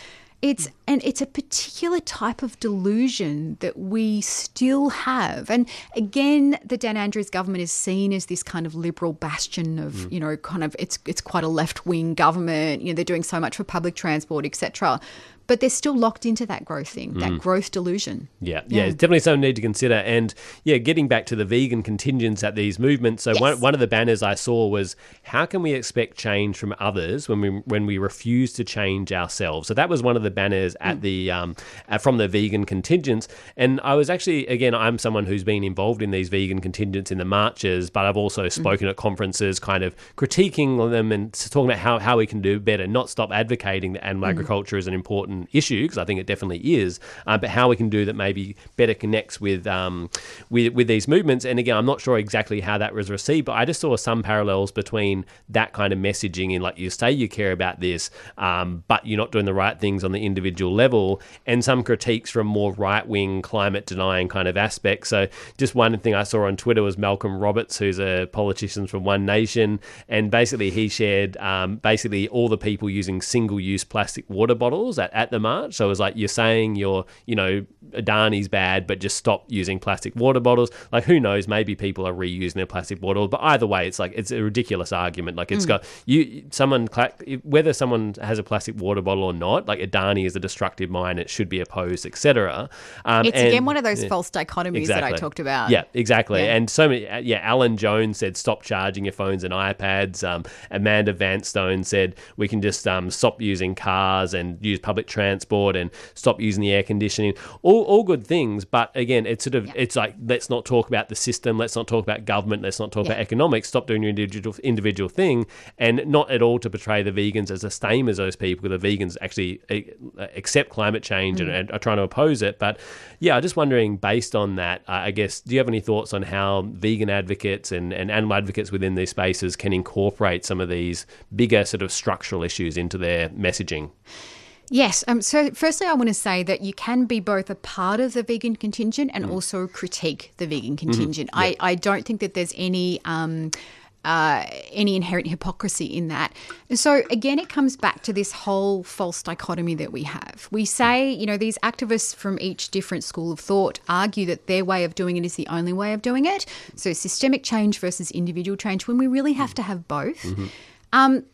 It's and it's a particular type of delusion that we still have. And again, the Dan Andrews government is seen as this kind of liberal bastion of, mm. you know, kind of it's it's quite a left wing government. You know, they're doing so much for public transport, etc but they're still locked into that growth thing, mm. that growth delusion. Yeah, yeah, yeah, definitely something need to consider. And yeah, getting back to the vegan contingents at these movements. So yes. one, one of the banners I saw was how can we expect change from others when we when we refuse to change ourselves? So that was one of the banners at mm. the um, at, from the vegan contingents. And I was actually again, I'm someone who's been involved in these vegan contingents in the marches, but I've also mm. spoken mm. at conferences, kind of critiquing them and talking about how how we can do better, not stop advocating that animal mm. agriculture is an important important issue because I think it definitely is. Uh, but how we can do that maybe better connects with um, with with these movements. And again, I'm not sure exactly how that was received, but I just saw some parallels between that kind of messaging in like you say you care about this, um, but you're not doing the right things on the individual level, and some critiques from more right wing climate denying kind of aspects. So just one thing I saw on Twitter was Malcolm Roberts, who's a politician from One Nation, and basically he shared um, basically all the people using single use plastic water bottles at, at at the march. So it was like you're saying you're, you know, Adani's bad, but just stop using plastic water bottles. Like who knows? Maybe people are reusing their plastic water. But either way, it's like it's a ridiculous argument. Like it's mm. got you someone whether someone has a plastic water bottle or not. Like Adani is a destructive mind. It should be opposed, etc. Um, it's and, again one of those yeah, false dichotomies exactly. that I talked about. Yeah, exactly. Yeah. And so many. Yeah, Alan Jones said stop charging your phones and iPads. Um, Amanda Vanstone said we can just um, stop using cars and use public transport and stop using the air conditioning. All, all good things, but again, it's sort of yeah. it's like let's not talk about the system, let's not talk about government, let's not talk yeah. about economics. Stop doing your individual individual thing, and not at all to portray the vegans as the same as those people. The vegans actually uh, accept climate change mm. and, are trying to oppose it. But yeah, I'm just wondering, based on that, I guess, do you have any thoughts on how vegan advocates and, and animal advocates within these spaces can incorporate some of these bigger sort of structural issues into their messaging? Yes. Um, so, firstly, I want to say that you can be both a part of the vegan contingent and mm. also critique the vegan mm-hmm. contingent. Mm-hmm. I, I don't think that there's any. Um, uh, any inherent hypocrisy in that. And so, again, it comes back to this whole false dichotomy that we have. We say, you know, these activists from each different school of thought argue that their way of doing it is the only way of doing it. So, systemic change versus individual change, when we really have to have both. Mm-hmm. Um,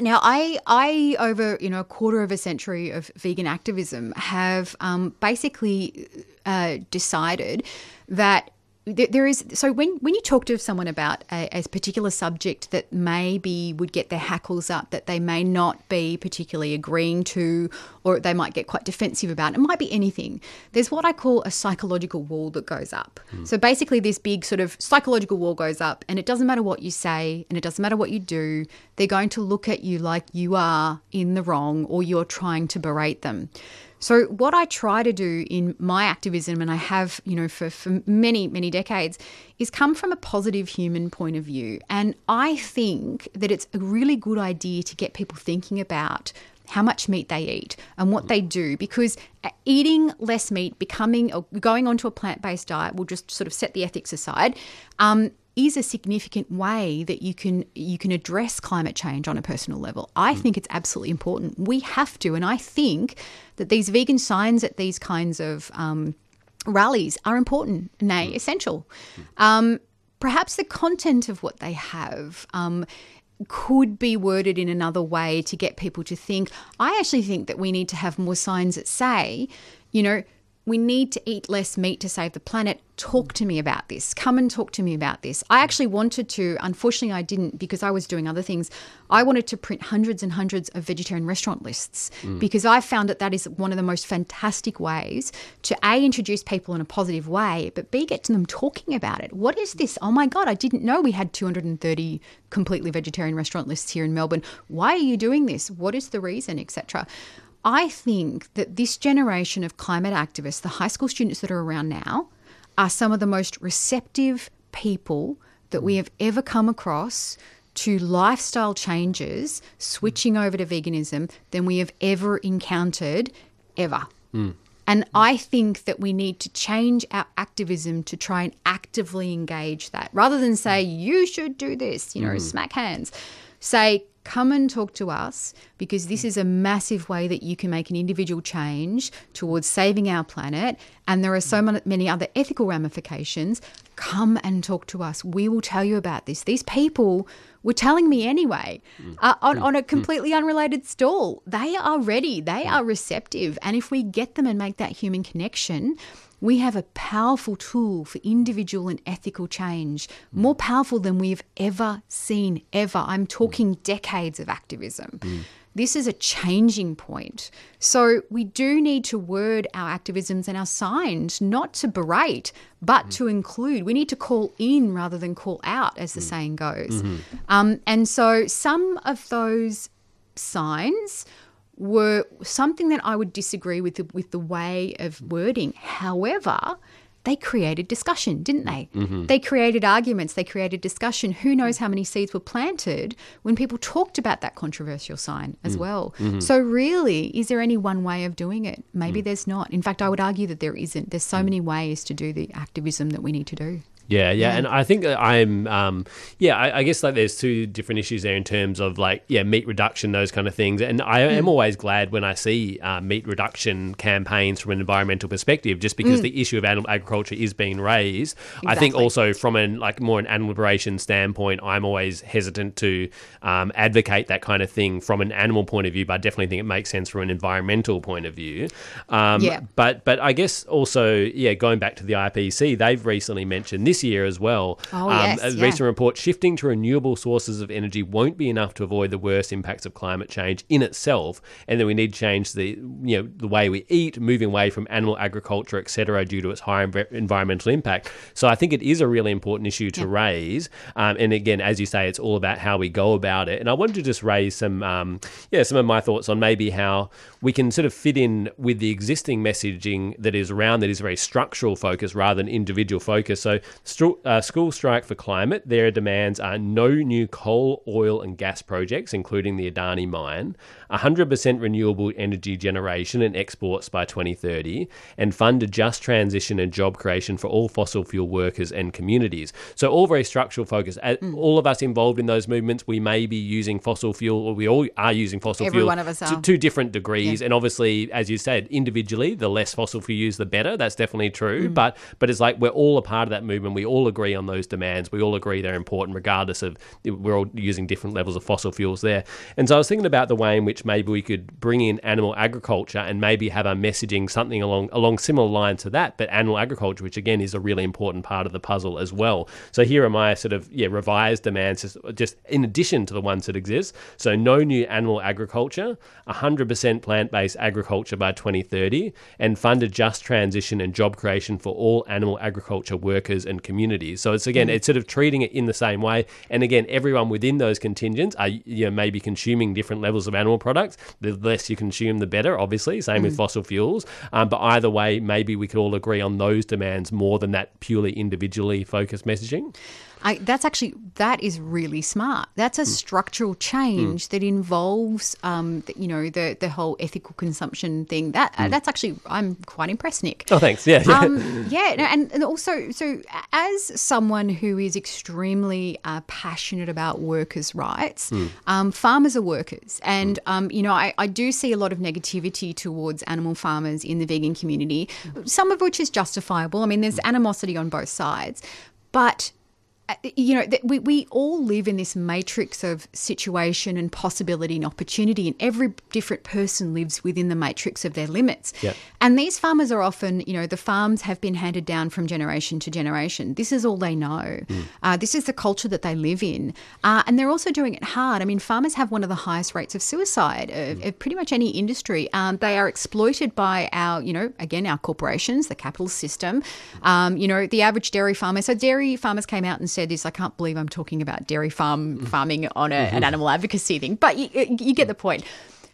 now, I, I over you know a quarter of a century of vegan activism have um, basically uh, decided that there is so when when you talk to someone about a, a, particular subject that maybe would get their hackles up that they may not be particularly agreeing to or they might get quite defensive about it might be anything. There's what i call a psychological wall that goes up. Mm. so basically this big sort of psychological wall goes up and it doesn't matter what you say and it doesn't matter what you do they're going to look at you like you are in the wrong or you're trying to berate them so, what I try to do in my activism, and I have, you know, for, for many, many decades, is come from a positive human point of view. And I think that it's a really good idea to get people thinking about how much meat they eat and what they do because eating less meat, becoming or going onto a plant based diet will just sort of set the ethics aside. Um, is a significant way that you can you can address climate change on a personal level. I mm. think it's absolutely important. We have to, and I think that these vegan signs at these kinds of um, rallies are important, nay, mm. essential. Um, perhaps the content of what they have. Um, could be worded in another way to get people to think. I actually think that we need to have more signs that say, you know, we need to eat less meat to save the planet. Talk to me about this. Come and talk to me about this. I actually wanted to, unfortunately, I didn't because I was doing other things. I wanted to print hundreds and hundreds of vegetarian restaurant lists mm. because I found that that is one of the most fantastic ways to A, introduce people in a positive way, but B, get to them talking about it. What is this? Oh my God, I didn't know we had 230 completely vegetarian restaurant lists here in Melbourne. Why are you doing this? What is the reason, etc. I think that this generation of climate activists, the high school students that are around now, are some of the most receptive people that we have ever come across to lifestyle changes, switching over to veganism, than we have ever encountered ever. Mm. And I think that we need to change our activism to try and actively engage that rather than say, you should do this, you know, mm. smack hands. Say, come and talk to us because this is a massive way that you can make an individual change towards saving our planet. And there are so many other ethical ramifications. Come and talk to us. We will tell you about this. These people were telling me anyway mm. uh, on, mm. on a mm. completely unrelated stall. They are ready, they are receptive. And if we get them and make that human connection, we have a powerful tool for individual and ethical change, more powerful than we've ever seen, ever. I'm talking decades of activism. Mm. This is a changing point. So we do need to word our activisms and our signs not to berate, but mm. to include. We need to call in rather than call out, as the mm. saying goes. Mm-hmm. Um, and so some of those signs were something that I would disagree with the, with the way of wording. However, they created discussion, didn't they? Mm-hmm. They created arguments, they created discussion. Who knows how many seeds were planted when people talked about that controversial sign as mm well? Mm-hmm. So, really, is there any one way of doing it? Maybe mm. there's not. In fact, I would argue that there isn't. There's so mm. many ways to do the activism that we need to do. Yeah, yeah, and I think I'm, um, yeah, I, I, guess like there's two different issues there in terms of like, yeah, meat reduction, those kind of things, and I mm. am always glad when I see uh, meat reduction campaigns from an environmental perspective, just because mm. the issue of animal agriculture is being raised. Exactly. I think also from an like more an animal liberation standpoint, I'm always hesitant to um, advocate that kind of thing from an animal point of view, but I definitely think it makes sense from an environmental point of view. Um, yeah, but but I guess also, yeah, going back to the IPCC, they've recently mentioned this this year as well. Oh, um, yes, a yeah. recent report shifting to renewable sources of energy won't be enough to avoid the worst impacts of climate change in itself, and then we need to change the you know the way we eat, moving away from animal agriculture, etc., due to its high environmental impact. So I think it is a really important issue to yeah. raise. Um, and again, as you say, it's all about how we go about it. And I wanted to just raise some um, yeah some of my thoughts on maybe how we can sort of fit in with the existing messaging that is around that is very structural focus rather than individual focus. So uh, school strike for climate. Their demands are no new coal, oil, and gas projects, including the Adani mine, 100% renewable energy generation and exports by 2030, and fund a just transition and job creation for all fossil fuel workers and communities. So, all very structural focus. Mm. All of us involved in those movements, we may be using fossil fuel, or we all are using fossil Every fuel one of us to, to different degrees. Yeah. And obviously, as you said, individually, the less fossil fuel use, the better. That's definitely true. Mm. But but it's like we're all a part of that movement. We all agree on those demands. We all agree they're important, regardless of we're all using different levels of fossil fuels there. And so I was thinking about the way in which maybe we could bring in animal agriculture and maybe have our messaging something along along similar lines to that, but animal agriculture, which again is a really important part of the puzzle as well. So here are my sort of yeah revised demands, just, in addition to the ones that exist. So no new animal agriculture, 100% plant-based agriculture by 2030, and fund a just transition and job creation for all animal agriculture workers and communities. So it's again, mm. it's sort of treating it in the same way. And again, everyone within those contingents are you know maybe consuming different levels of animal products. The less you consume, the better. Obviously, same mm. with fossil fuels. Um, but either way, maybe we could all agree on those demands more than that purely individually focused messaging. I, that's actually that is really smart. That's a Hmm. structural change that involves, um, you know, the the whole ethical consumption thing. That uh, that's actually I'm quite impressed, Nick. Hmm. Oh, thanks. Yeah, yeah. Um, <laughs> yeah, no, and, and also, so as someone who is extremely uh, passionate about workers' rights, Hmm. um, farmers are workers. And, um, you know, I, I do see a lot of negativity towards animal farmers in the vegan community, some of which is justifiable. I mean, there's animosity on both sides. But you know, that we, we all live in this matrix of situation and possibility and opportunity, and every different person lives within the matrix of their limits. Yeah. And these farmers are often, you know, the farms have been handed down from generation to generation. This is all they know. Uh, this is the culture that they live in. Uh, and they're also doing it hard. I mean, farmers have one of the highest rates of suicide of, of pretty much any industry. Um, they are exploited by our, you know, again, our corporations, the capital system. Um, you know, the average dairy farmer. So dairy farmers came out and said this. I can't believe I'm talking about dairy farm mm-hmm. farming on a, an mm-hmm. animal advocacy thing, but you, you get the point.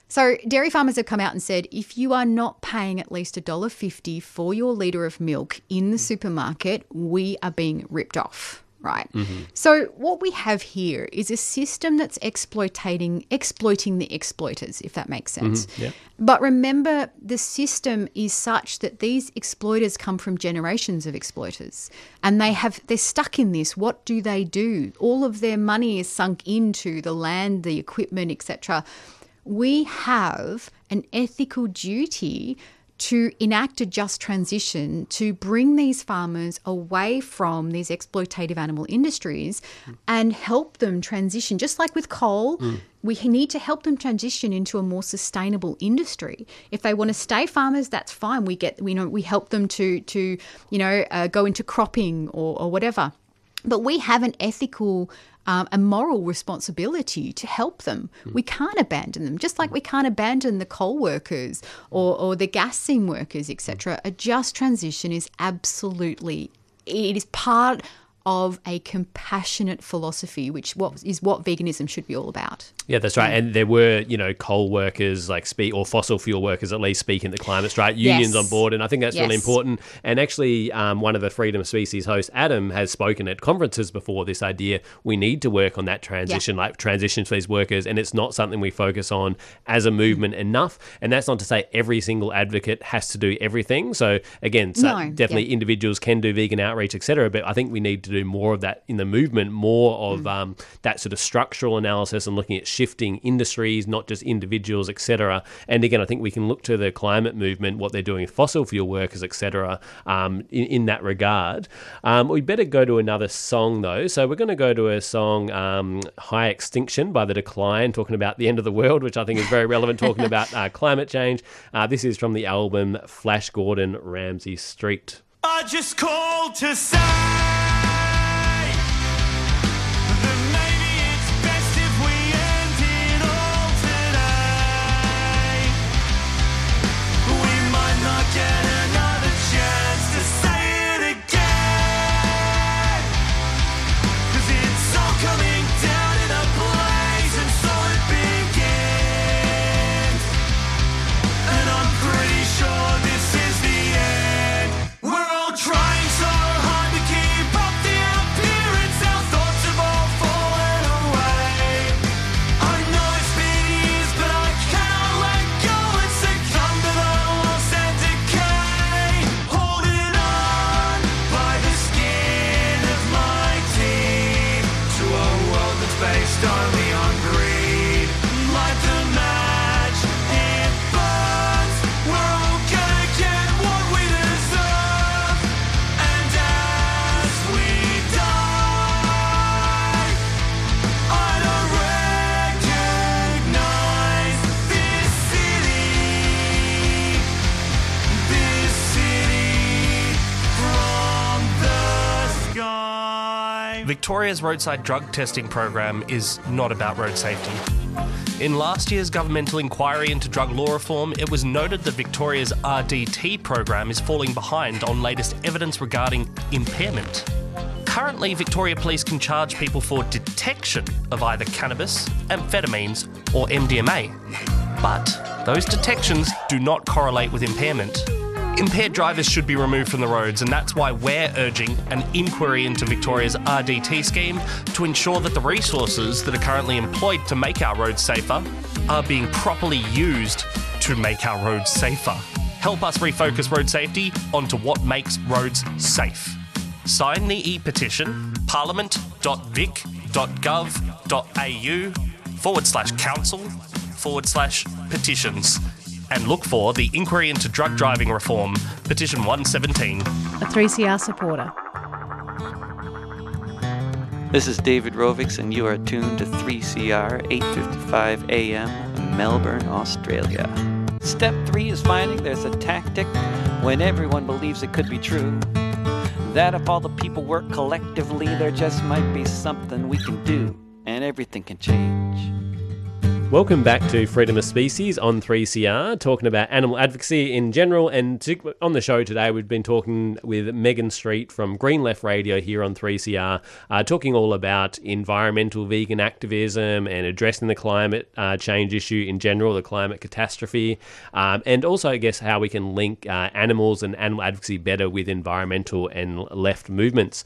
So dairy farmers have come out and said if you are not paying at least $1.50 for your litre of milk in the mm. supermarket, we are being ripped off. Right. Mm-hmm. So what we have here is a system that's exploiting exploiting the exploiters, if that makes sense. Mm-hmm. But remember, the system is such that these exploiters come from generations of exploiters, and they have they're stuck in this. What do they do? All of their money is sunk into the land, the equipment, etc we have an ethical duty to enact a just transition to bring these farmers away from these exploitative animal industries and help them transition. Just like with coal we need to help them transition into a more sustainable industry. If they want to stay farmers that's fine. We get we know we help them to to you know uh, go into cropping or, or whatever. But we have an ethical um, a moral responsibility to help them. Hmm. We can't abandon them, just like hmm. we can't abandon the coal workers or, hmm. or the gas seam workers, etc. A just transition is absolutely it is part of a compassionate philosophy, which what is what veganism should be all about. Yeah, that's right. And there were, you know, coal workers like speak or fossil fuel workers at least speaking the climate strike, unions Yes. on board, and I think that's really important. And actually, um, one of the Freedom of Species hosts, Adam, has spoken at conferences before this idea we need to work on that transition, like transition for these workers, and it's not something we focus on as a movement enough. And that's not to say every single advocate has to do everything. So again, so No, definitely yeah. individuals can do vegan outreach, etc. But I think we need to do more of that in the movement, more of Mm. um, that sort of structural analysis and looking at shifting industries, not just individuals, etc. And again, I think we can look to the climate movement, what they're doing with fossil fuel workers, etc. Um, in, in that regard, um, we better go to another song though. So we're going to go to a song, um, "High Extinction" by The Decline, talking about the end of the world, which I think is very relevant, talking about uh, <laughs> climate change. Uh, this is from the album Flash Gordon Ramsay Street. I just called to say Victoria's roadside drug testing program is not about road safety. In last year's governmental inquiry into drug law reform, it was noted that Victoria's RDT program is falling behind on latest evidence regarding impairment. Currently, Victoria Police can charge people for detection of either cannabis, amphetamines, or MDMA. But those detections do not correlate with impairment. Impaired drivers should be removed from the roads, and that's why we're urging an inquiry into Victoria's RDT scheme to ensure that the resources that are currently employed to make our roads safer are being properly used to make our roads safer. Help us refocus road safety onto what makes roads safe. Sign the e petition parliament.vic.gov.au forward slash council forward slash petitions and look for the inquiry into drug driving reform, petition 117. A 3CR supporter. This is David Rovics, and you are tuned to 3CR 8:55 a.m. Melbourne, Australia. Step three is finding there's a tactic when everyone believes it could be true. That if all the people work collectively, there just might be something we can do, and everything can change. Welcome back to Freedom of Species on 3CR, talking about animal advocacy in general. And on the show today, we've been talking with Megan Street from Green Left Radio here on 3CR, uh, talking all about environmental vegan activism and addressing the climate uh, change issue in general, the climate catastrophe, um, and also, I guess, how we can link uh, animals and animal advocacy better with environmental and left movements.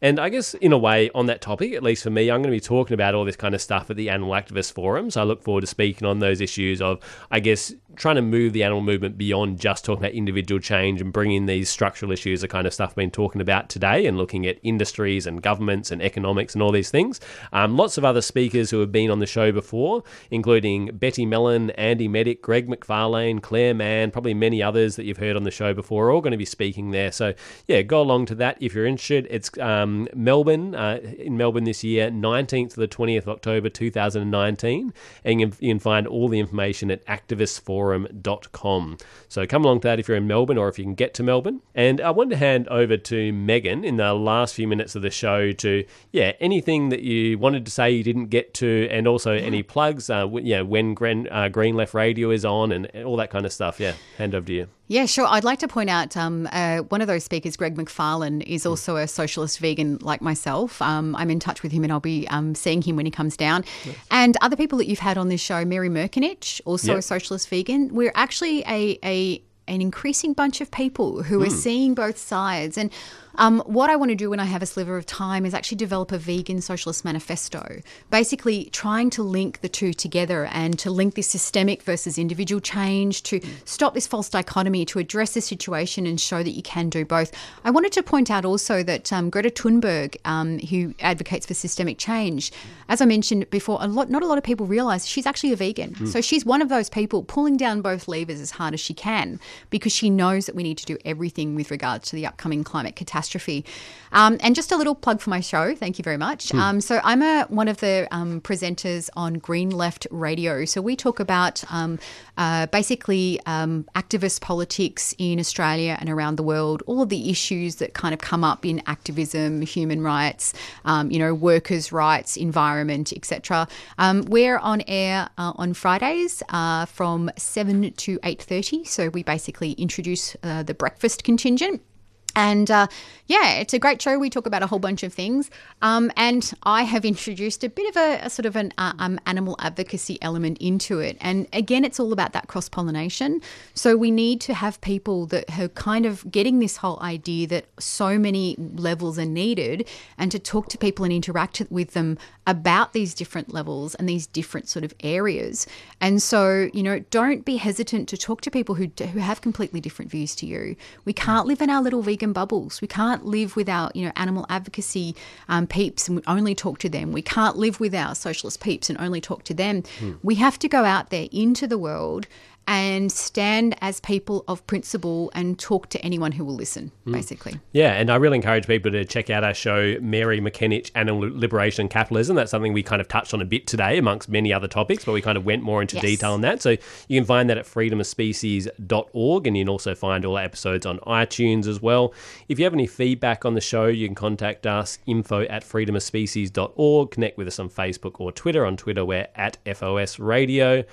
And I guess, in a way, on that topic, at least for me, I'm going to be talking about all this kind of stuff at the Animal Activist Forum. So I look forward to speaking on those issues of, I guess, trying to move the animal movement beyond just talking about individual change and bringing these structural issues, the kind of stuff we've been talking about today, and looking at industries and governments and economics and all these things. Um, lots of other speakers who have been on the show before, including Betty Mellon, Andy Medic, Greg McFarlane, Claire Mann, probably many others that you've heard on the show before, are all going to be speaking there. So, yeah, go along to that if you're interested. It's um, Melbourne, uh, in Melbourne this year, 19th to the 20th of October 2019. And you can, you can find all the information at activistforum.com. So come along to that if you're in Melbourne or if you can get to Melbourne. And I wanted to hand over to Megan in the last few minutes of the show to, yeah, anything that you wanted to say you didn't get to, and also any plugs, uh, yeah, when uh, Green Left Radio is on and all that kind of stuff. Yeah, hand over to you. Yeah, sure. I'd like to point out um, uh, one of those speakers, Greg McFarlane, is also a socialist vegan like myself. Um, I'm in touch with him and I'll be um, seeing him when he comes down. And other people that you've had on this show, Mary Merkinich, also Yep. a socialist vegan. We're actually a, a an increasing bunch of people who are Hmm. seeing both sides. And um, what I want to do when I have a sliver of time is actually develop a vegan socialist manifesto, basically trying to link the two together and to link this systemic versus individual change, to stop this false dichotomy, to address the situation and show that you can do both. I wanted to point out also that um, Greta Thunberg, um, who advocates for systemic change, as I mentioned before, a lot not a lot of people realize she's actually a vegan. Mm. So she's one of those people pulling down both levers as hard as she can because she knows that we need to do everything with regards to the upcoming climate catastrophe. Um, and just a little plug for my show. Thank you very much. Hmm. Um, so I'm a, one of the um, presenters on Green Left Radio. So we talk about um, uh, basically um, activist politics in Australia and around the world, all of the issues that kind of come up in activism, human rights, um, you know, workers' rights, environment, etc. Um, we're on air uh, on Fridays uh, from seven to eight thirty. So we basically introduce uh, the breakfast contingent. And uh, yeah, it's a great show. We talk about a whole bunch of things. Um, and I have introduced a bit of a, a sort of an uh, um, animal advocacy element into it. And again, it's all about that cross pollination. So we need to have people that are kind of getting this whole idea that so many levels are needed and to talk to people and interact with them about these different levels and these different sort of areas. And so, you know, don't be hesitant to talk to people who, who have completely different views to you. We can't live in our little vegan bubbles. We can't live without, you know, animal advocacy um, peeps and we only talk to them. We can't live with our socialist peeps and only talk to them. Hmm. We have to go out there into the world and stand as people of principle and talk to anyone who will listen, Mm. basically. Yeah, and I really encourage people to check out our show, Mary McKenich, Animal Liberation and Capitalism. That's something we kind of touched on a bit today, amongst many other topics, but we kind of went more into Yes. detail on that. So you can find that at freedomofspecies.org, and you can also find all our episodes on iTunes as well. If you have any feedback on the show, you can contact us, info at freedomofspecies.org. Connect with us on Facebook or Twitter. On Twitter, we're at FOS Radio.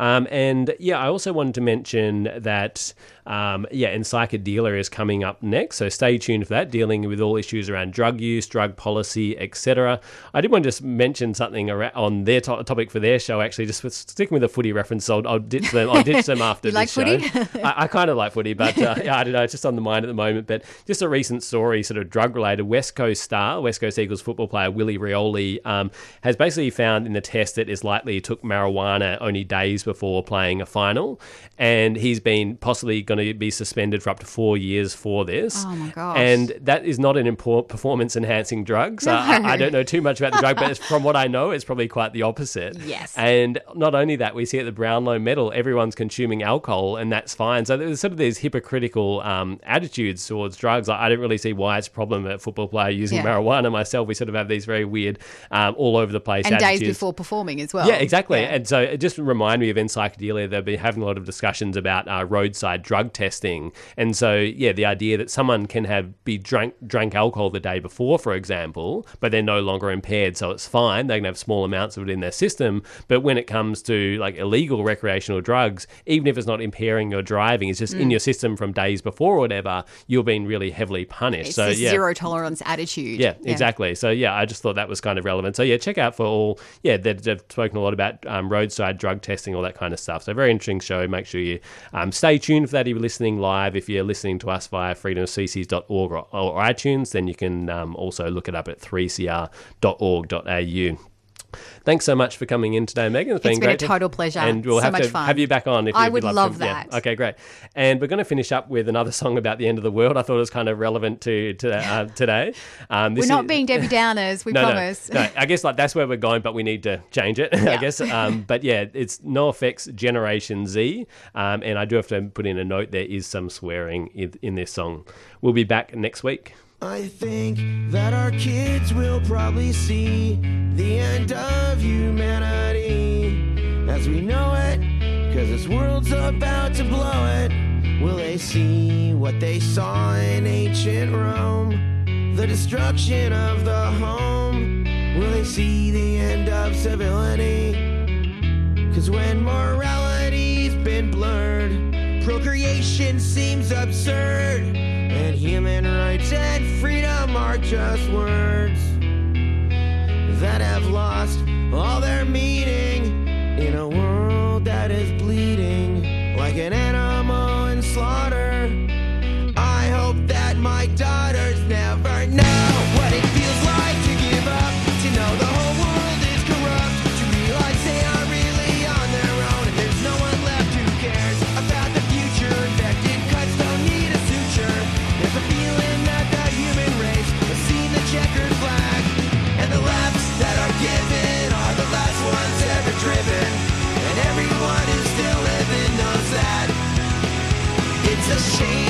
Um, and yeah, I also wanted to mention that. Um, yeah, and Psychedelia is coming up next, so stay tuned for that, dealing with all issues around drug use, drug policy, etc. I did want to just mention something on their to- topic for their show, actually, just sticking with the footy reference. I'll, I'll ditch them. I'll ditch them <laughs> after You this like show. <laughs> I, I kind of like footy, but uh, yeah, I don't know. It's just on the mind at the moment. But just a recent story, sort of drug related. West Coast star, West Coast Eagles football player Willie Rioli um, has basically found in the test that is likely he took marijuana only days before playing a final, and he's been possibly going to be suspended for up to four years for this. Oh my gosh. And that is not an important performance enhancing drug. So I, No. I don't know too much about the drug, but it's, from what I know, it's probably quite the opposite. Yes. And not only that, we see at the Brownlow medal, everyone's consuming alcohol, and that's fine. So there's sort of these hypocritical um, attitudes towards drugs. Like, I don't really see why it's a problem at football player using Yeah. marijuana. Myself, we sort of have these very weird, um, all over the place and days before performing as well. Yeah, exactly. Yeah. And so it just remind me of in psychedelia, they've been having a lot of discussions about uh, roadside drug testing. And so, yeah, the idea that someone can have be drunk drank alcohol the day before, for example, but they're no longer impaired, so it's fine. They can have small amounts of it in their system. But when it comes to like illegal recreational drugs, even if it's not impairing your driving, it's just in Mm. your system from days before or whatever, you're being really heavily punished. It's so yeah, zero tolerance attitude. yeah, exactly. So yeah, I just thought that was kind of relevant. So yeah, check out for all. Yeah, they've, they've spoken a lot about um, roadside drug testing, all that kind of stuff. So very interesting show. Make sure you um, stay tuned for that. You're listening live, if you're listening to us via freedomofspecies.org or, or iTunes, then you can um, also look it up at 3cr.org.au. Thanks so much for coming in today, Megan. It's been a great to- total pleasure. And we'll So have much to fun. have you back on if I you'd would love to- yeah. that. Okay, great. And we're going to finish up with another song about the end of the world. I thought it was kind of relevant to, to uh, <laughs> today. Um, We're not is- being Debbie Downers, we <laughs> no, no, promise. No, I guess like that's where we're going, but we need to change it. <laughs> I guess. Um, but yeah, it's NoFX Generation Z, um, and I do have to put in a note. There is some swearing in, in this song. We'll be back next week. I think that our kids will probably see the end of humanity as we know it. Cause this world's about to blow it. Will they see what they saw in ancient Rome? The destruction of the home. Will they see the end of civility? Cause when morality's been blurred, procreation seems absurd. And human rights and freedom are just words that have lost all their meaning in a world that is bleeding like an animal in slaughter. I hope that my daughters It's